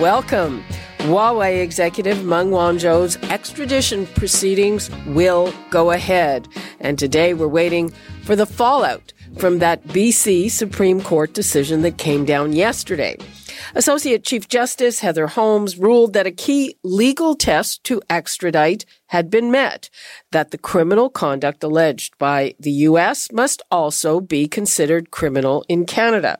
Welcome. Huawei executive Meng Wanzhou's extradition proceedings will go ahead. And today we're waiting for the fallout from that BC Supreme Court decision that came down yesterday. Associate Chief Justice Heather Holmes ruled that a key legal test to extradite had been met, that the criminal conduct alleged by the U.S. must also be considered criminal in Canada.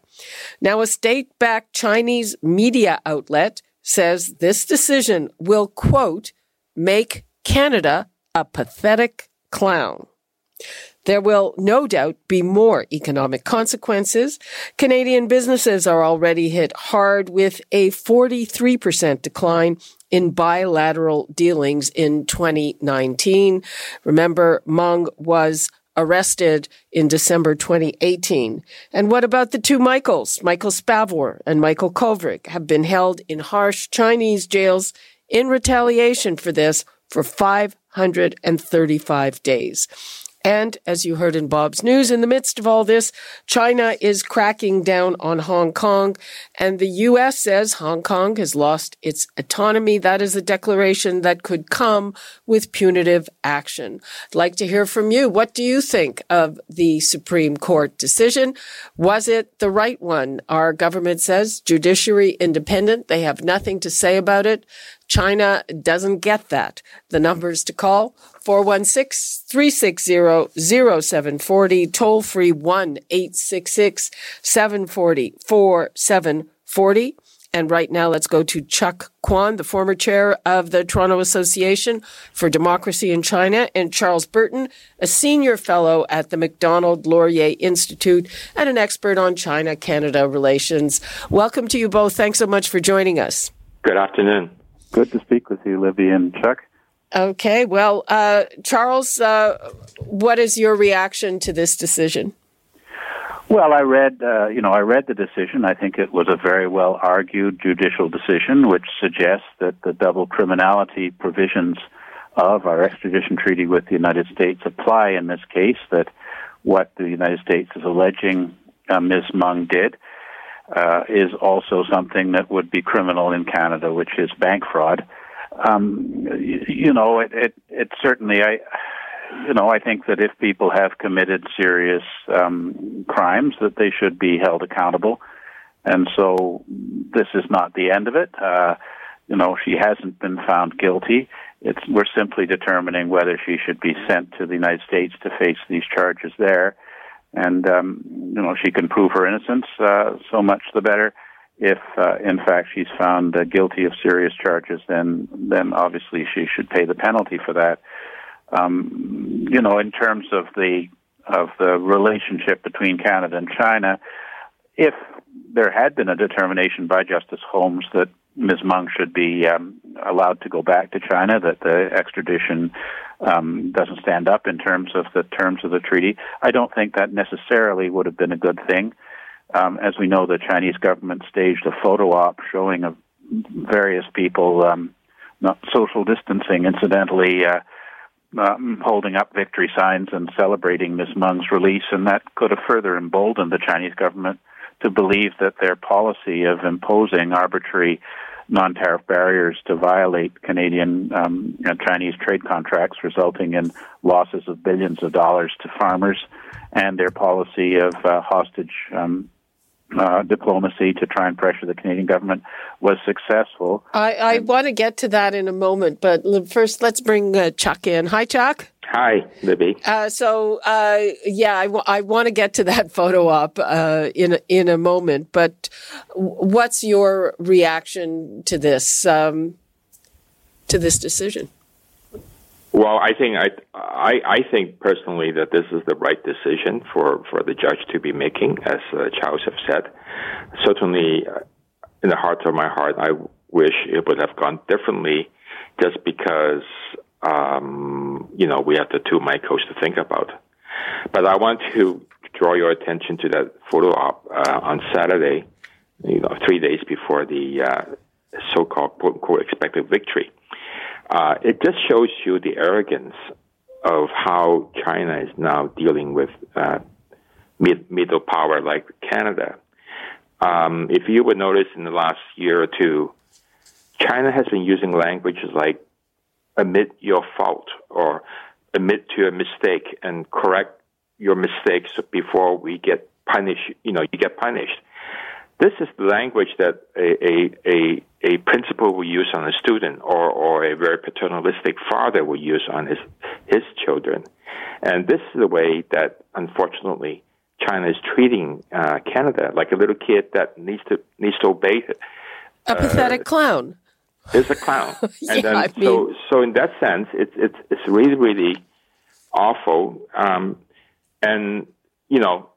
Now, a state-backed Chinese media outlet says this decision will, quote, make Canada a pathetic clown. There will no doubt be more economic consequences. Canadian businesses are already hit hard with a 43% decline in bilateral dealings in 2019. Remember, Meng was arrested in December 2018. And what about the two Michaels? Michael Spavor and Michael Kovrig have been held in harsh Chinese jails in retaliation for this for 535 days. And as you heard in Bob's news, in the midst of all this, China is cracking down on Hong Kong. And the U.S. says Hong Kong has lost its autonomy. That is a declaration that could come with punitive action. I'd like to hear from you. What do you think of the Supreme Court decision? Was it the right one? Our government says judiciary independent. They have nothing to say about it. China doesn't get that. The numbers to call 416 360 0740, toll free 1 866 740 4740. And right now, let's go to Chuck Kwan, the former chair of the Toronto Association for Democracy in China, and Charles Burton, a senior fellow at the Macdonald Laurier Institute and an expert on China Canada relations. Welcome to you both. Thanks so much for joining us. Good afternoon. Good to speak with you, Libby and Chuck. Okay, well, uh, Charles, uh, what is your reaction to this decision? Well, I read, uh, you know, I read the decision. I think it was a very well argued judicial decision, which suggests that the double criminality provisions of our extradition treaty with the United States apply in this case. That what the United States is alleging uh, Ms. Meng did uh, is also something that would be criminal in Canada, which is bank fraud um, you, know, it, it, it certainly, I, you know, I think that if people have committed serious um, crimes, that they should be held accountable. And so, this is not the end of it. Uh, you know, she hasn't been found guilty. It's we're simply determining whether she should be sent to the United States to face these charges there. And um, you know, she can prove her innocence. Uh, so much the better if uh, in fact she's found uh, guilty of serious charges, then then obviously she should pay the penalty for that. Um, you know, in terms of the of the relationship between Canada and China, if there had been a determination by Justice Holmes that Ms. Meng should be um, allowed to go back to China, that the extradition um, doesn't stand up in terms of the terms of the treaty, I don't think that necessarily would have been a good thing. Um, as we know, the Chinese government staged a photo op showing of various people um, not social distancing, incidentally, uh, um, holding up victory signs and celebrating Ms. Meng's release, and that could have further emboldened the Chinese government to believe that their policy of imposing arbitrary non-tariff barriers to violate Canadian um, and Chinese trade contracts, resulting in losses of billions of dollars to farmers, and their policy of uh, hostage um, uh, diplomacy to try and pressure the Canadian government was successful. I, I want to get to that in a moment, but first let's bring uh, Chuck in. Hi, Chuck. Hi, Libby. Uh, so, uh, yeah, I, w- I want to get to that photo op uh, in a, in a moment. But what's your reaction to this um, to this decision? Well, I think I, I, I think personally that this is the right decision for, for the judge to be making, as uh, Charles have said. Certainly, uh, in the heart of my heart, I wish it would have gone differently, just because um, you know we have the two Michaels to think about. But I want to draw your attention to that photo op uh, on Saturday, you know, three days before the uh, so-called "quote unquote" expected victory. Uh, it just shows you the arrogance of how China is now dealing with uh, mid- middle power like Canada. Um, if you would notice in the last year or two, China has been using languages like admit your fault or admit to a mistake and correct your mistakes before we get punished. You know, you get punished. This is the language that a, a, a, a principal will use on a student or, or a very paternalistic father will use on his, his children. And this is the way that, unfortunately, China is treating uh, Canada like a little kid that needs to needs to obey it. A pathetic uh, clown. Is a clown, yeah, and then I mean, so so in that sense, it's it's it's really really awful. Um, and you know,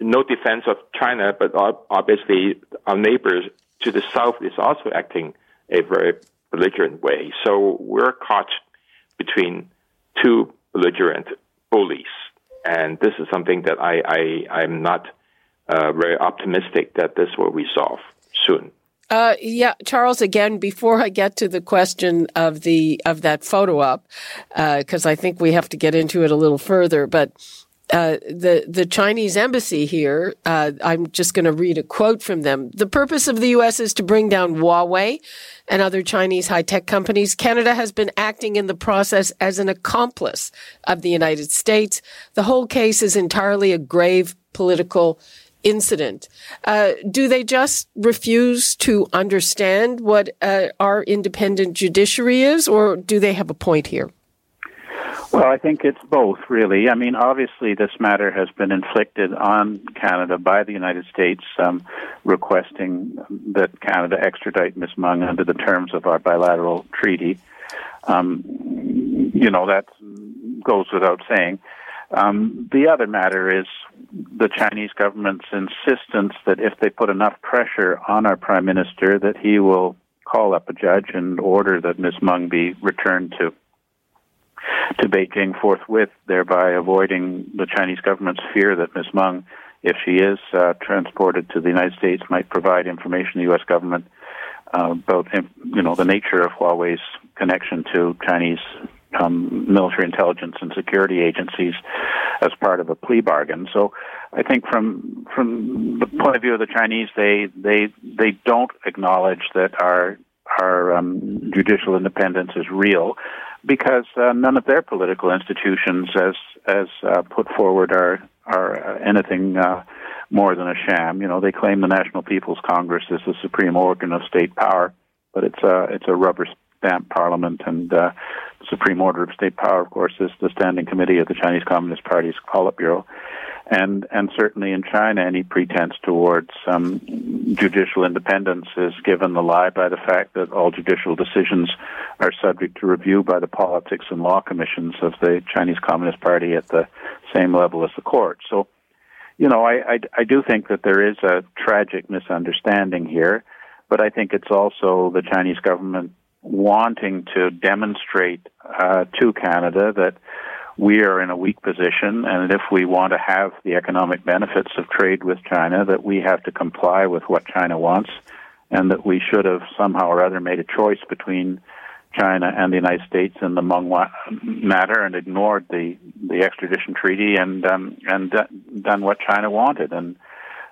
no defense of China, but obviously our neighbors to the south is also acting a very belligerent way. So we're caught between two belligerent bullies, and this is something that I, I I'm not uh, very optimistic that this will resolve soon. Uh, yeah, Charles. Again, before I get to the question of the of that photo op, because uh, I think we have to get into it a little further. But uh, the the Chinese embassy here. Uh, I'm just going to read a quote from them. The purpose of the U.S. is to bring down Huawei and other Chinese high tech companies. Canada has been acting in the process as an accomplice of the United States. The whole case is entirely a grave political incident. Uh, do they just refuse to understand what uh, our independent judiciary is, or do they have a point here? Well, I think it's both, really. I mean, obviously, this matter has been inflicted on Canada by the United States, um, requesting that Canada extradite Ms. Meng under the terms of our bilateral treaty. Um, you know, that goes without saying. Um, the other matter is the Chinese government's insistence that if they put enough pressure on our prime minister, that he will call up a judge and order that Ms. Meng be returned to to Beijing forthwith, thereby avoiding the Chinese government's fear that Ms. Meng, if she is uh, transported to the United States, might provide information to the U.S. government uh, about you know the nature of Huawei's connection to Chinese um, military intelligence and security agencies as part of a plea bargain. So, I think from from the point of view of the Chinese, they they they don't acknowledge that our our um, judicial independence is real because uh, none of their political institutions as as uh, put forward are are uh, anything uh, more than a sham. You know, they claim the National People's Congress is the supreme organ of state power, but it's a it's a rubber stamp parliament, and uh, supreme order of state power, of course, is the Standing Committee of the Chinese Communist Party's Politburo and and certainly in China, any pretense towards um, judicial independence is given the lie by the fact that all judicial decisions are subject to review by the politics and law commissions of the Chinese Communist Party at the same level as the court. So, you know, I I, I do think that there is a tragic misunderstanding here, but I think it's also the Chinese government wanting to demonstrate uh, to Canada that we are in a weak position, and if we want to have the economic benefits of trade with China, that we have to comply with what China wants, and that we should have somehow or other made a choice between China and the United States in the Meng matter and ignored the the extradition treaty and um, and done what China wanted. And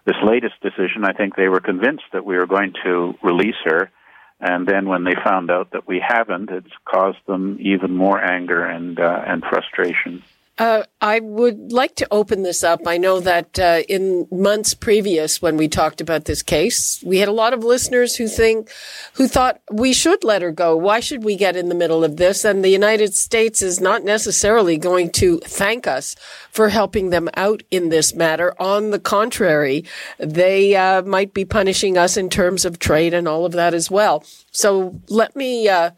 this latest decision, I think they were convinced that we were going to release her and then when they found out that we haven't, it's caused them even more anger and uh, and frustration. Uh, I would like to open this up. I know that uh, in months previous, when we talked about this case, we had a lot of listeners who think, who thought we should let her go. Why should we get in the middle of this? And the United States is not necessarily going to thank us for helping them out in this matter. On the contrary, they uh, might be punishing us in terms of trade and all of that as well. So let me uh,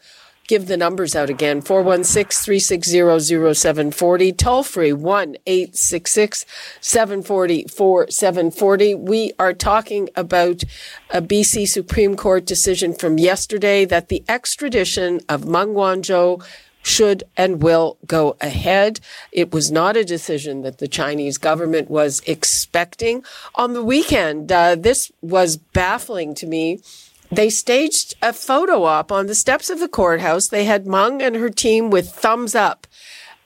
give the numbers out again 416 360 0740, toll free 1 866 740 4740. We are talking about a BC Supreme Court decision from yesterday that the extradition of Meng Wanzhou should and will go ahead. It was not a decision that the Chinese government was expecting. On the weekend, uh, this was baffling to me they staged a photo op on the steps of the courthouse. They had Meng and her team with thumbs up.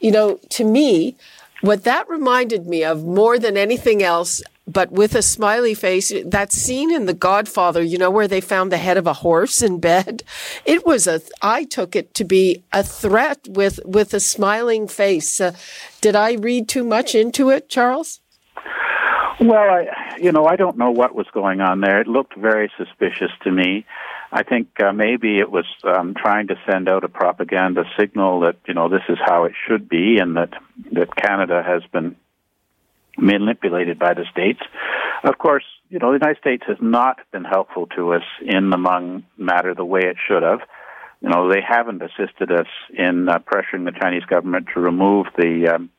You know, to me, what that reminded me of more than anything else, but with a smiley face, that scene in The Godfather, you know, where they found the head of a horse in bed. It was a, I took it to be a threat with, with a smiling face. Uh, did I read too much into it, Charles? Well, I, you know, I don't know what was going on there. It looked very suspicious to me. I think uh, maybe it was um, trying to send out a propaganda signal that you know this is how it should be, and that that Canada has been manipulated by the states. Of course, you know the United States has not been helpful to us in the Meng matter the way it should have. You know they haven't assisted us in uh, pressuring the Chinese government to remove the um,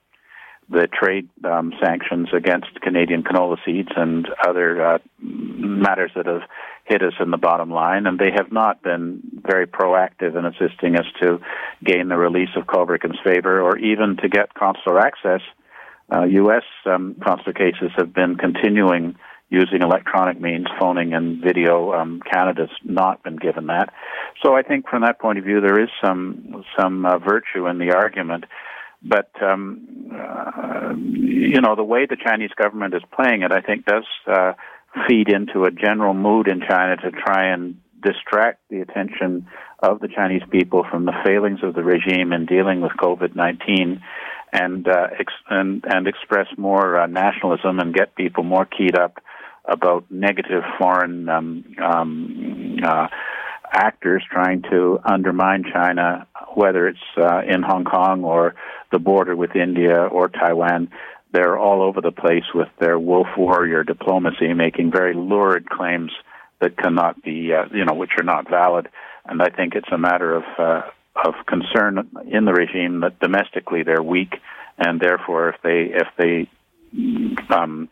the trade um, sanctions against Canadian canola seeds and other uh, matters that have hit us in the bottom line, and they have not been very proactive in assisting us to gain the release of Kovrig and Spavor or even to get consular access. Uh, U.S. Um, consular cases have been continuing using electronic means, phoning and video. Um, Canada's not been given that, so I think from that point of view, there is some some uh, virtue in the argument. But um, uh, you know, the way the Chinese government is playing it, I think, does uh, feed into a general mood in China to try and distract the attention of the Chinese people from the failings of the regime in dealing with COVID nineteen, and uh, ex- and and express more uh, nationalism and get people more keyed up about negative foreign um, um, uh, actors trying to undermine China, whether it's uh, in Hong Kong or the border with India or Taiwan. They're all over the place with their wolf warrior diplomacy, making very lurid claims that cannot be, uh, you know, which are not valid. And I think it's a matter of uh, of concern in the regime that domestically they're weak, and therefore, if they if they um,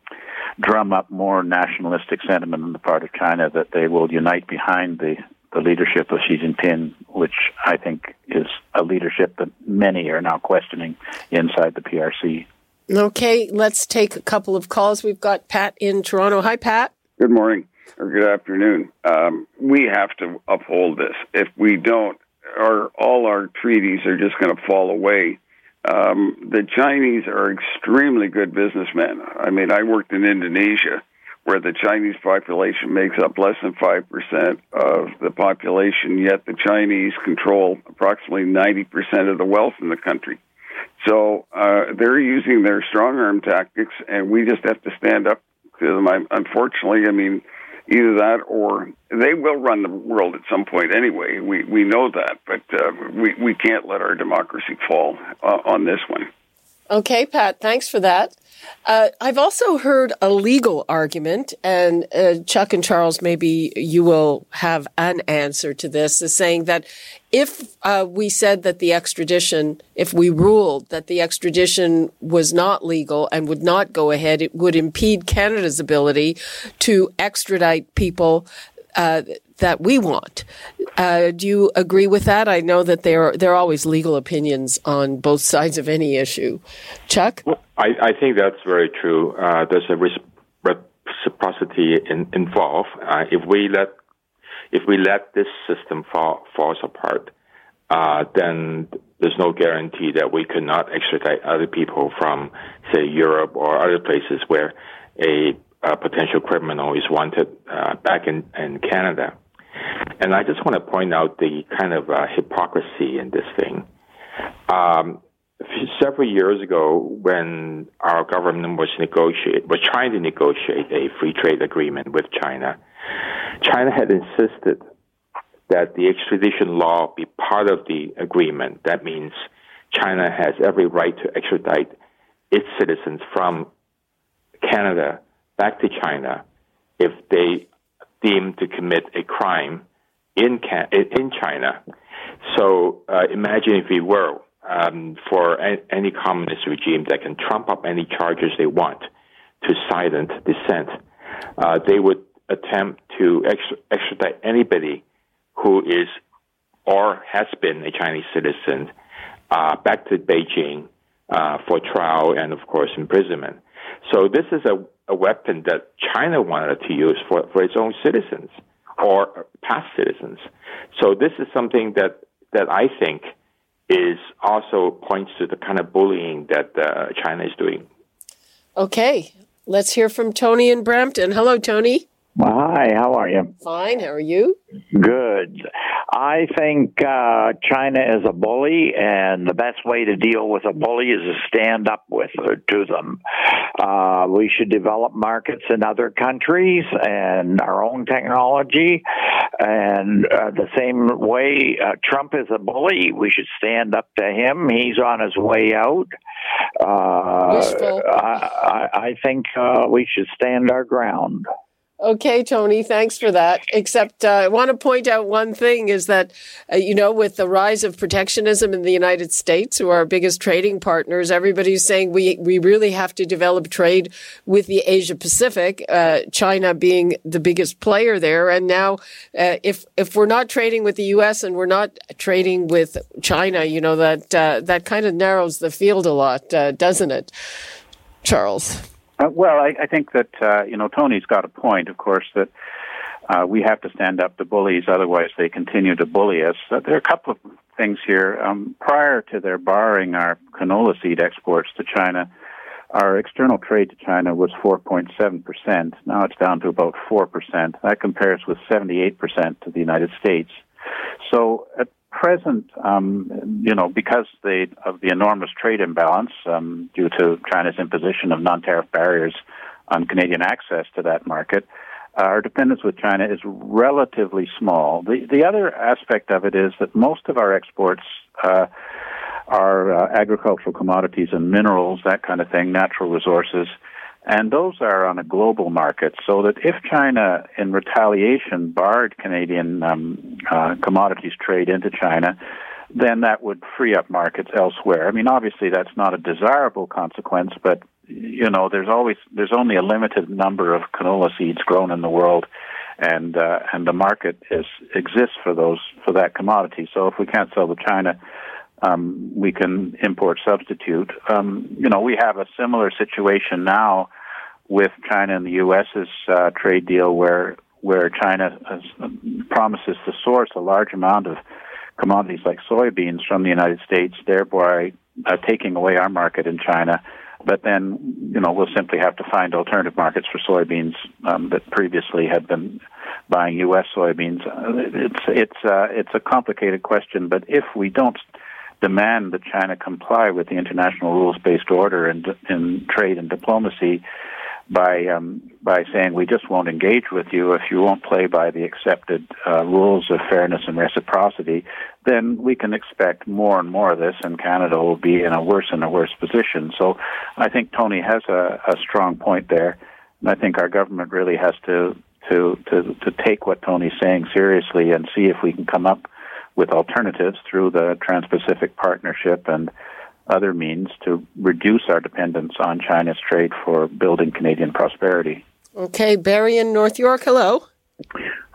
drum up more nationalistic sentiment on the part of China, that they will unite behind the the leadership of Xi Jinping, which I think is a leadership that many are now questioning inside the PRC. Okay, let's take a couple of calls. We've got Pat in Toronto. Hi, Pat. Good morning or good afternoon. Um, we have to uphold this. If we don't, our all our treaties are just going to fall away. Um, the Chinese are extremely good businessmen. I mean, I worked in Indonesia where the Chinese population makes up less than 5% of the population, yet the Chinese control approximately 90% of the wealth in the country. So uh, they're using their strong arm tactics, and we just have to stand up to them. I, unfortunately, I mean, either that or they will run the world at some point anyway. We we know that, but uh, we we can't let our democracy fall uh, on this one. Okay, Pat, thanks for that. Uh, I've also heard a legal argument, and uh, Chuck and Charles, maybe you will have an answer to this, is saying that if uh, we said that the extradition, if we ruled that the extradition was not legal and would not go ahead, it would impede Canada's ability to extradite people uh, that we want. Uh, do you agree with that? I know that there are, there are always legal opinions on both sides of any issue. Chuck? Well, I, I think that's very true. Uh, there's a reciprocity in, involved. Uh, if we let if we let this system fall falls apart, uh, then there's no guarantee that we could not extradite other people from, say, Europe or other places where a, a potential criminal is wanted uh, back in, in Canada. And I just want to point out the kind of uh, hypocrisy in this thing. Um, several years ago, when our government was negotiate was trying to negotiate a free trade agreement with China, China had insisted that the extradition law be part of the agreement. That means China has every right to extradite its citizens from Canada back to China if they deemed to commit a crime in in China. So uh, imagine if we were um, for any communist regime that can trump up any charges they want to silence dissent, uh, they would attempt to ex- extradite anybody who is or has been a Chinese citizen uh, back to Beijing uh, for trial and, of course, imprisonment. So this is a, a weapon that China wanted to use for, for its own citizens or past citizens. So this is something that, that I think is also points to the kind of bullying that uh, China is doing. Okay, let's hear from Tony in Brampton. Hello, Tony. Hi, how are you? Fine. How are you? Good. I think uh, China is a bully, and the best way to deal with a bully is to stand up with to them. Uh, we should develop markets in other countries and our own technology. And uh, the same way uh, Trump is a bully, we should stand up to him. He's on his way out. Uh, I, I, I think uh, we should stand our ground. Okay, Tony, thanks for that. Except uh, I want to point out one thing is that, uh, you know, with the rise of protectionism in the United States, who are our biggest trading partners, everybody's saying we, we really have to develop trade with the Asia Pacific, uh, China being the biggest player there. And now, uh, if, if we're not trading with the U.S. and we're not trading with China, you know, that, uh, that kind of narrows the field a lot, uh, doesn't it? Charles. Uh, well, I, I think that uh, you know Tony's got a point. Of course, that uh, we have to stand up to bullies, otherwise they continue to bully us. Uh, there are a couple of things here. Um, prior to their barring our canola seed exports to China, our external trade to China was 4.7 percent. Now it's down to about four percent. That compares with 78 percent to the United States. So at present, um, you know, because they, of the enormous trade imbalance um, due to China's imposition of non-tariff barriers on Canadian access to that market, our dependence with China is relatively small. The the other aspect of it is that most of our exports uh, are uh, agricultural commodities and minerals, that kind of thing, natural resources. And those are on a global market, so that if China, in retaliation, barred Canadian um, uh, commodities trade into China, then that would free up markets elsewhere. I mean, obviously, that's not a desirable consequence, but you know, there's always there's only a limited number of canola seeds grown in the world, and uh, and the market is exists for those for that commodity. So if we can't sell to China, um, we can import substitute. Um, you know, we have a similar situation now with China and the U.S.'s uh, trade deal, where where China has, promises to source a large amount of commodities like soybeans from the United States, thereby uh, taking away our market in China. But then, you know, we'll simply have to find alternative markets for soybeans um, that previously had been buying U.S. soybeans. Uh, it's it's uh, it's a complicated question, but if we don't demand that China comply with the international rules-based order in, in trade and diplomacy by um, by saying we just won't engage with you if you won't play by the accepted uh, rules of fairness and reciprocity, then we can expect more and more of this, and Canada will be in a worse and a worse position. So, I think Tony has a, a strong point there, and I think our government really has to to to to take what Tony's saying seriously and see if we can come up with alternatives through the Trans-Pacific Partnership and other means to reduce our dependence on China's trade for building Canadian prosperity. Okay, Barry in North York. Hello.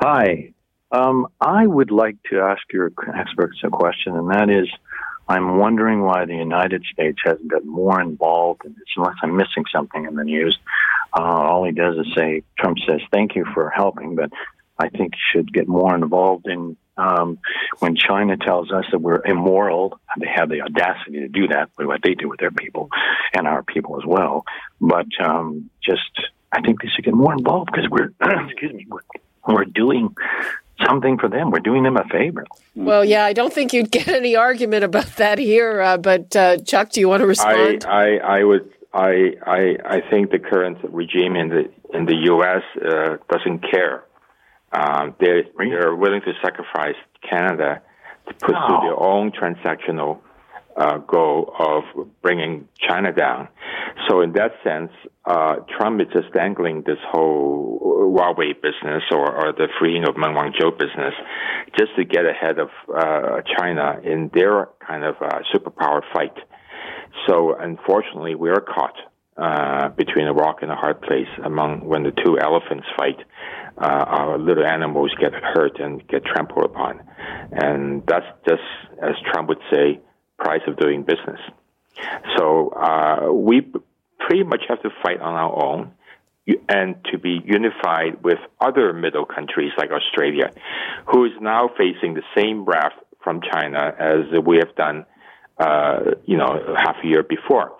Hi. Um, I would like to ask your experts a question, and that is I'm wondering why the United States hasn't got more involved in this, unless I'm missing something in the news. Uh, all he does is say, Trump says, thank you for helping, but I think he should get more involved in um, when China tells us that we're immoral, they have the audacity to do that with what they do with their people and our people as well. But um, just, I think they should get more involved because we're, excuse me, we're, we're doing something for them. We're doing them a favor. Well, yeah, I don't think you'd get any argument about that here. Uh, but uh, Chuck, do you want to respond? I, I, I would. I, I, I think the current regime in the in the U.S. Uh, doesn't care. Um, they're they're willing to sacrifice Canada to pursue their own transactional uh, goal of bringing China down. So in that sense, uh, Trump is just dangling this whole Huawei business or, or the freeing of Meng Wanzhou business just to get ahead of uh, China in their kind of uh, superpower fight. So unfortunately, we are caught uh, between a rock and a hard place among when the two elephants fight. Uh, our little animals get hurt and get trampled upon. And that's just, as Trump would say, price of doing business. So uh, we pretty much have to fight on our own and to be unified with other middle countries like Australia, who is now facing the same wrath from China as we have done, uh, you know, half a year before.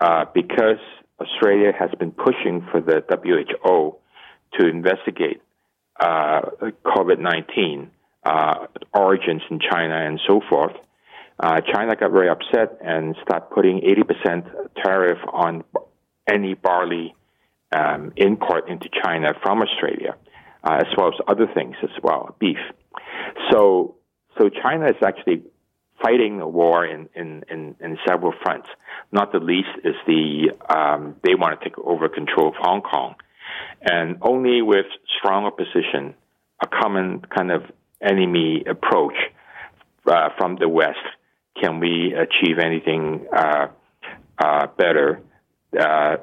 Uh, because Australia has been pushing for the WHO to investigate uh, COVID-19 uh, origins in China and so forth. Uh, China got very upset and started putting 80% tariff on any barley um, import into China from Australia, uh, as well as other things as well, beef. So, so China is actually fighting a war in, in, in, in several fronts. Not the least is the um, they want to take over control of Hong Kong, and only with strong opposition, a common kind of enemy approach uh, from the West can we achieve anything uh, uh, better uh,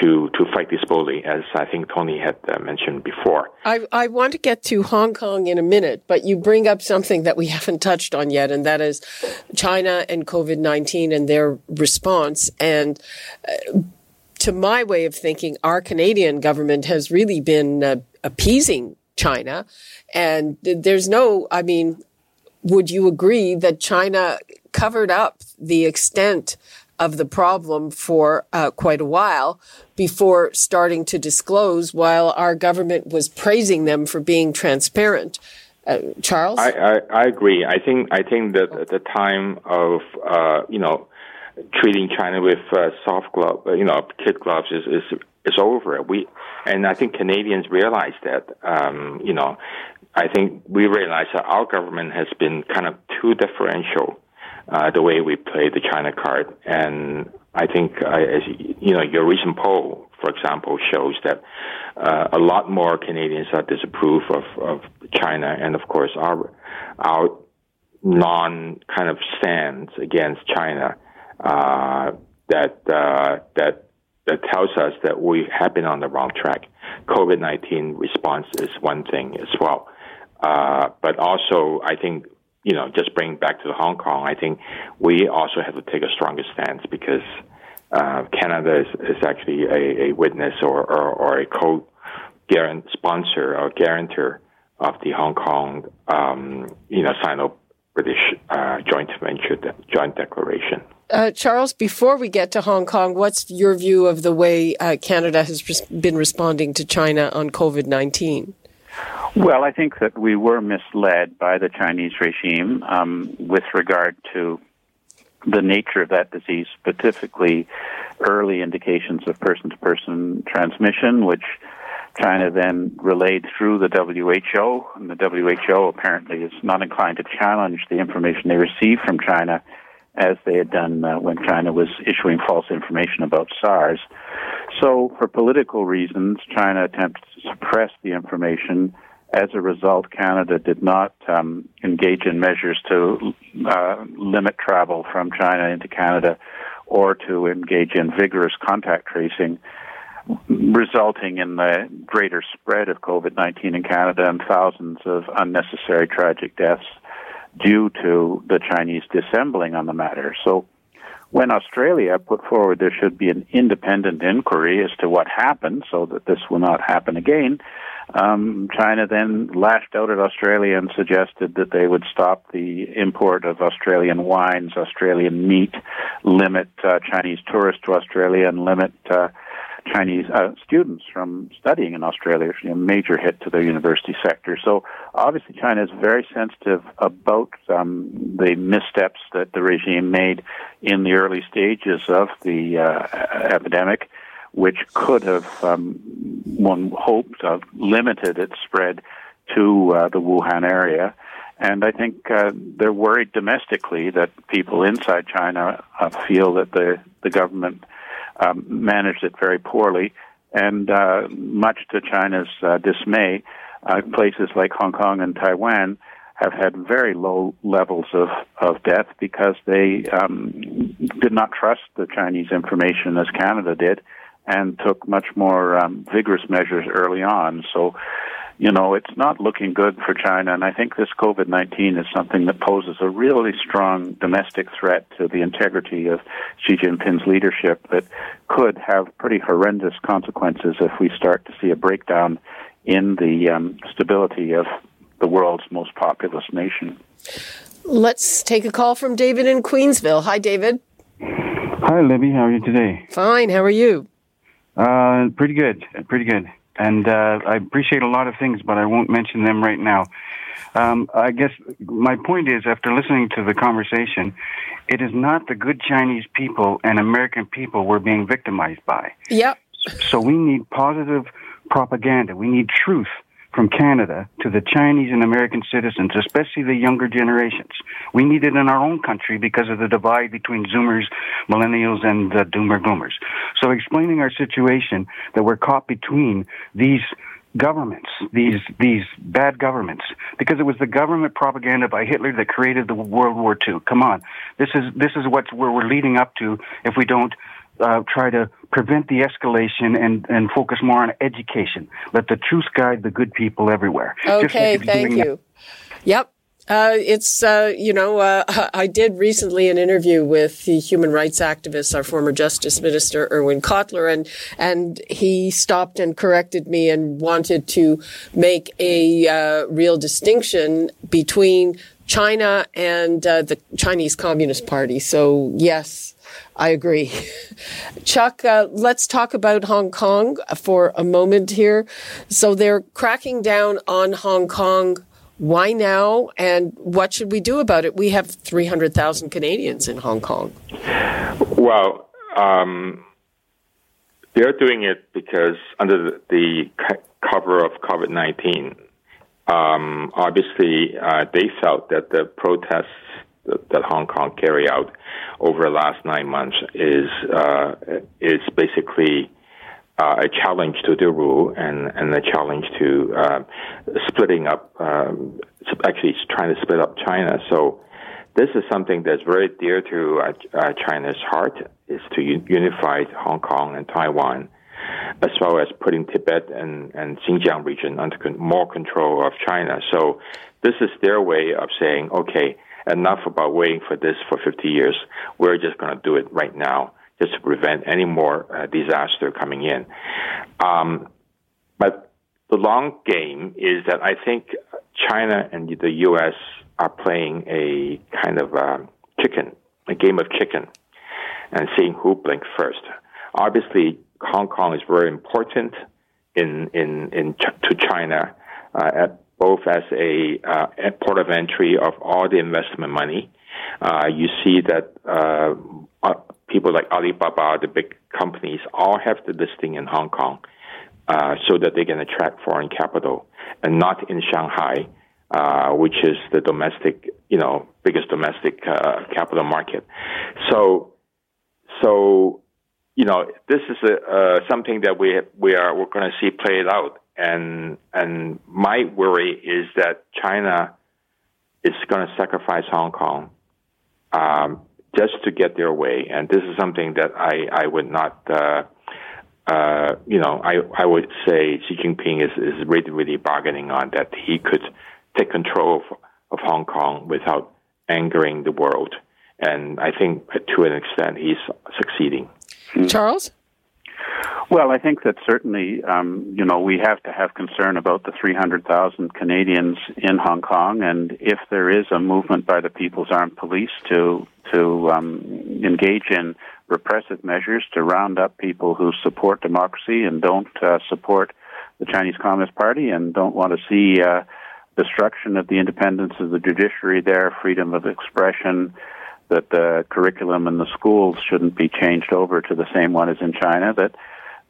to to fight this bully, as I think Tony had uh, mentioned before. I, I want to get to Hong Kong in a minute, but you bring up something that we haven't touched on yet, and that is China and COVID nineteen and their response. And uh, to my way of thinking, our Canadian government has really been uh, appeasing China, and there's no, I mean, would you agree that China covered up the extent of the problem for uh, quite a while before starting to disclose while our government was praising them for being transparent. Uh, Charles? I, I, I, agree. I think I think that at the time of uh, you know treating China with uh, soft glove, you know, kid gloves is, is is over. We and I think Canadians realize that. Um, you know, I think we realize that our government has been kind of too differential uh, the way we play the China card. And I think, uh, as you know, your recent poll, for example, shows that uh, a lot more Canadians are disapprove of, of China, and of course, our our non kind of stands against China uh, that uh, that that tells us that we have been on the wrong track. COVID nineteen response is one thing as well, uh, but also I think you know, just bring back to Hong Kong, I think we also have to take a stronger stance because uh, Canada is, is actually a, a witness or, or, or a co sponsor or guarantor of the Hong Kong, um, you know, Sino British uh, joint venture de- joint declaration. Uh, Charles, before we get to Hong Kong, what's your view of the way uh, Canada has been responding to China on COVID 19? Well, I think that we were misled by the Chinese regime um, with regard to the nature of that disease, specifically early indications of person to person transmission, which China then relayed through the WHO. And the WHO apparently is not inclined to challenge the information they receive from China as they had done uh, when China was issuing false information about SARS. So, for political reasons, China attempted to suppress the information as a result, Canada did not um, engage in measures to uh, limit travel from China into Canada or to engage in vigorous contact tracing, resulting in the greater spread of COVID 19 in Canada and thousands of unnecessary tragic deaths due to the Chinese dissembling on the matter. So, when Australia put forward there should be an independent inquiry as to what happened so that this will not happen again, um, China then lashed out at Australia and suggested that they would stop the import of Australian wines, Australian meat, limit uh, Chinese tourists to Australia, and limit uh, Chinese uh, students from studying in Australia, a major hit to their university sector. So obviously, China is very sensitive about um, the missteps that the regime made in the early stages of the uh, epidemic which could have, um, one hopes, limited its spread to uh, the Wuhan area. And I think uh, they're worried domestically that people inside China uh, feel that the the government um, managed it very poorly, and uh, much to China's uh, dismay, uh, places like Hong Kong and Taiwan have had very low levels of, of death because they um, did not trust the Chinese information as Canada did and took much more um, vigorous measures early on. So, you know, it's not looking good for China, and I think this COVID 19 is something that poses a really strong domestic threat to the integrity of Xi Jinping's leadership that could have pretty horrendous consequences if we start to see a breakdown in the um, stability of the world's most populous nation. Let's take a call from David in Queensville. Hi, David. Hi, Libby. How are you today? Fine. How are you? Uh, pretty good. Pretty good. And uh, I appreciate a lot of things, but I won't mention them right now. Um, I guess my point is, after listening to the conversation, it is not the good Chinese people and American people we're being victimized by. Yep. So we need positive propaganda. We need truth from Canada to the Chinese and American citizens, especially the younger generations. We need it in our own country because of the divide between Zoomers, millennials, and the Doomer Boomers. So explaining our situation that we're caught between these governments, these these bad governments, because it was the government propaganda by Hitler that created the World War II. Come on, this is this is what we're leading up to if we don't uh, try to prevent the escalation and, and focus more on education. Let the truth guide the good people everywhere. Okay, like thank you. Yep. Uh, it's, uh, you know, uh, I did recently an interview with the human rights activist, our former Justice Minister, Irwin Cotler, and, and he stopped and corrected me and wanted to make a uh, real distinction between China and uh, the Chinese Communist Party. So, yes, I agree. Chuck, uh, let's talk about Hong Kong for a moment here. So they're cracking down on Hong Kong. Why now? And what should we do about it? We have 300,000 Canadians in Hong Kong. Well, um, they're doing it because under the, cover of COVID 19, um, obviously uh, they felt that the protests that Hong Kong carry out over the last nine months is uh, is basically uh, a challenge to the rule and, and a challenge to uh, splitting up. Um, actually, trying to split up China. So this is something that's very dear to uh, uh, China's heart: is to unify Hong Kong and Taiwan, as well as putting Tibet and, and Xinjiang region under con- more control of China. So this is their way of saying, okay enough about waiting for this for 50 years. We're just going to do it right now just to prevent any more uh, disaster coming in. Um, but the long game is that I think China and the U.S. are playing a kind of um, chicken, a game of chicken, and seeing who blinks first. Obviously, Hong Kong is very important in in in to China. Uh, at both as a, uh, port of entry of all the investment money. Uh, you see that uh, uh, people like Alibaba, the big companies, all have the listing in Hong Kong uh, so that they can attract foreign capital and not in Shanghai, uh, which is the domestic, you know, biggest domestic capital market. So, so you know, this is a, something that we we are we're going to see played out and and my worry is that China is going to sacrifice Hong Kong um, just to get their way, and this is something that I I would not. Uh, uh, you know, I I would say Xi Jinping is is really really bargaining on that he could take control of, of Hong Kong without angering the world, and I think to an extent he's succeeding. Charles. Well, I think that certainly, um, you know, we have to have concern about the 300,000 Canadians in Hong Kong, and if there is a movement by the People's Armed Police to to um, engage in repressive measures to round up people who support democracy and don't uh, support the Chinese Communist Party and don't want to see uh, destruction of the independence of the judiciary there, freedom of expression, that the curriculum in the schools shouldn't be changed over to the same one as in China, that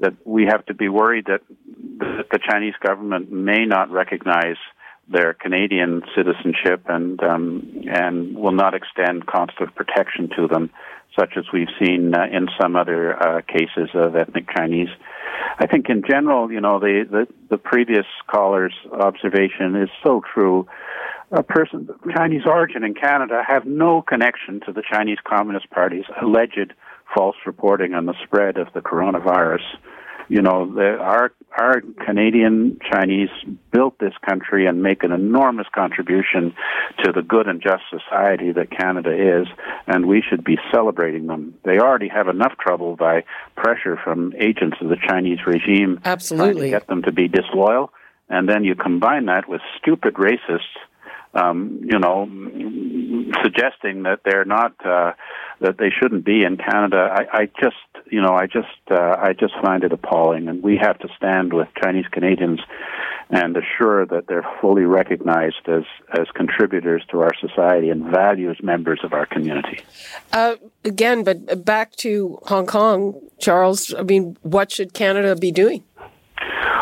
that we have to be worried that the Chinese government may not recognize their Canadian citizenship and um, and will not extend consular protection to them, such as we've seen uh, in some other uh, cases of ethnic Chinese. I think in general, you know, the, the, the previous caller's observation is so true. A person of Chinese origin in Canada have no connection to the Chinese Communist Party's alleged false reporting on the spread of the coronavirus you know, the, our our Canadian Chinese built this country and make an enormous contribution to the good and just society that Canada is, and we should be celebrating them. They already have enough trouble by pressure from agents of the Chinese regime, absolutely, trying to get them to be disloyal, and then you combine that with stupid racists um, you know, suggesting that they're not uh, that they shouldn't be in Canada. I, I just, you know, I just, uh, I just find it appalling, and we have to stand with Chinese Canadians and assure that they're fully recognized as as contributors to our society and values members of our community. Uh, again, but back to Hong Kong, Charles. I mean, what should Canada be doing?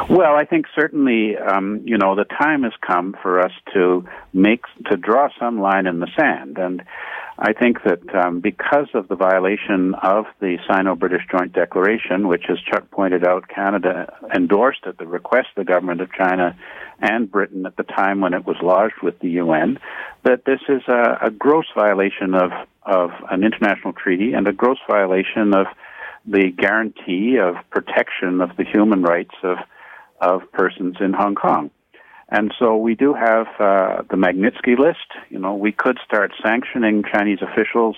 Well, I think certainly, um, you know, the time has come for us to make to draw some line in the sand, and I think that um, because of the violation of the Sino-British Joint Declaration, which, as Chuck pointed out, Canada endorsed at the request of the government of China and Britain at the time when it was lodged with the UN, that this is a, a gross violation of of an international treaty and a gross violation of the guarantee of protection of the human rights of of persons in Hong Kong. And so we do have uh, the Magnitsky list. You know, we could start sanctioning Chinese officials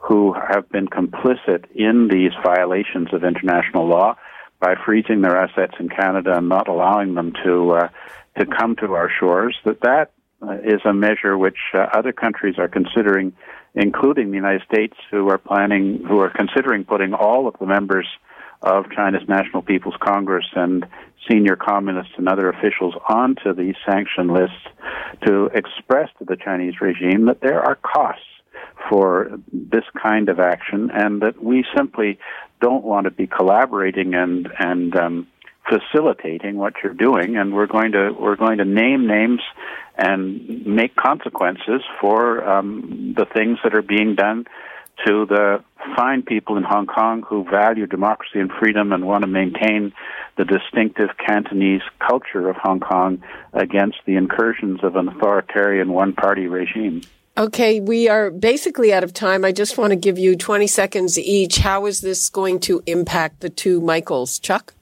who have been complicit in these violations of international law by freezing their assets in Canada and not allowing them to uh, to come to our shores. That that uh, is a measure which uh, other countries are considering, including the United States, who are planning, who are considering putting all of the members of China's National People's Congress and senior communists and other officials onto these sanction lists to express to the Chinese regime that there are costs for this kind of action and that we simply don't want to be collaborating and and um, facilitating what you're doing and we're going to we're going to name names and make consequences for um, the things that are being done to the fine people in Hong Kong who value democracy and freedom and want to maintain the distinctive Cantonese culture of Hong Kong against the incursions of an authoritarian one party regime. Okay, we are basically out of time. I just want to give you 20 seconds each. How is this going to impact the two Michaels? Chuck?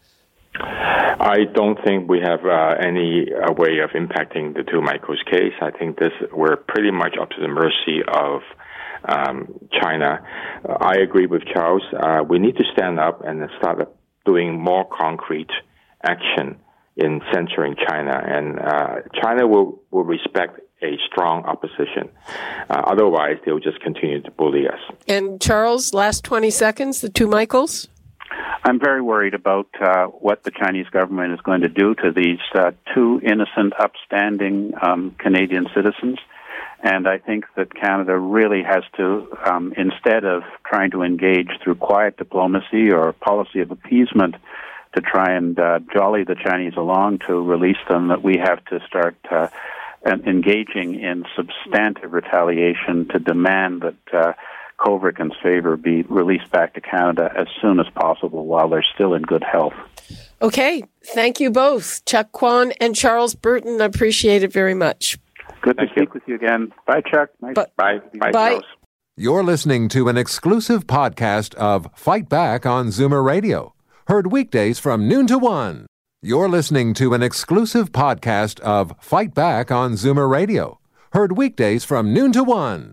I don't think we have uh, any uh, way of impacting the two Michaels case. I think this we're pretty much up to the mercy of um, China. Uh, I agree with Charles. Uh, we need to stand up and start doing more concrete action in censoring China, and uh, China will, will respect a strong opposition. Uh, otherwise, they'll just continue to bully us. And Charles, last 20 seconds, the two Michaels? I'm very worried about uh, what the Chinese government is going to do to these uh, two innocent, upstanding um, Canadian citizens. And I think that Canada really has to, um, instead of trying to engage through quiet diplomacy or policy of appeasement to try and uh, jolly the Chinese along to release them, that we have to start uh, engaging in substantive retaliation to demand that uh, Kovrig and Spavor be released back to Canada as soon as possible while they're still in good health. Okay. Thank you both, Chuck Kwan and Charles Burton. I appreciate it very much. Good Thank to speak with you again. Bye, Chuck. Nice bye. Bye. Bye. Bye. You're listening to an exclusive podcast of Fight Back on Zoomer Radio, heard weekdays from noon to one. You're listening to an exclusive podcast of Fight Back on Zoomer Radio, heard weekdays from noon to one.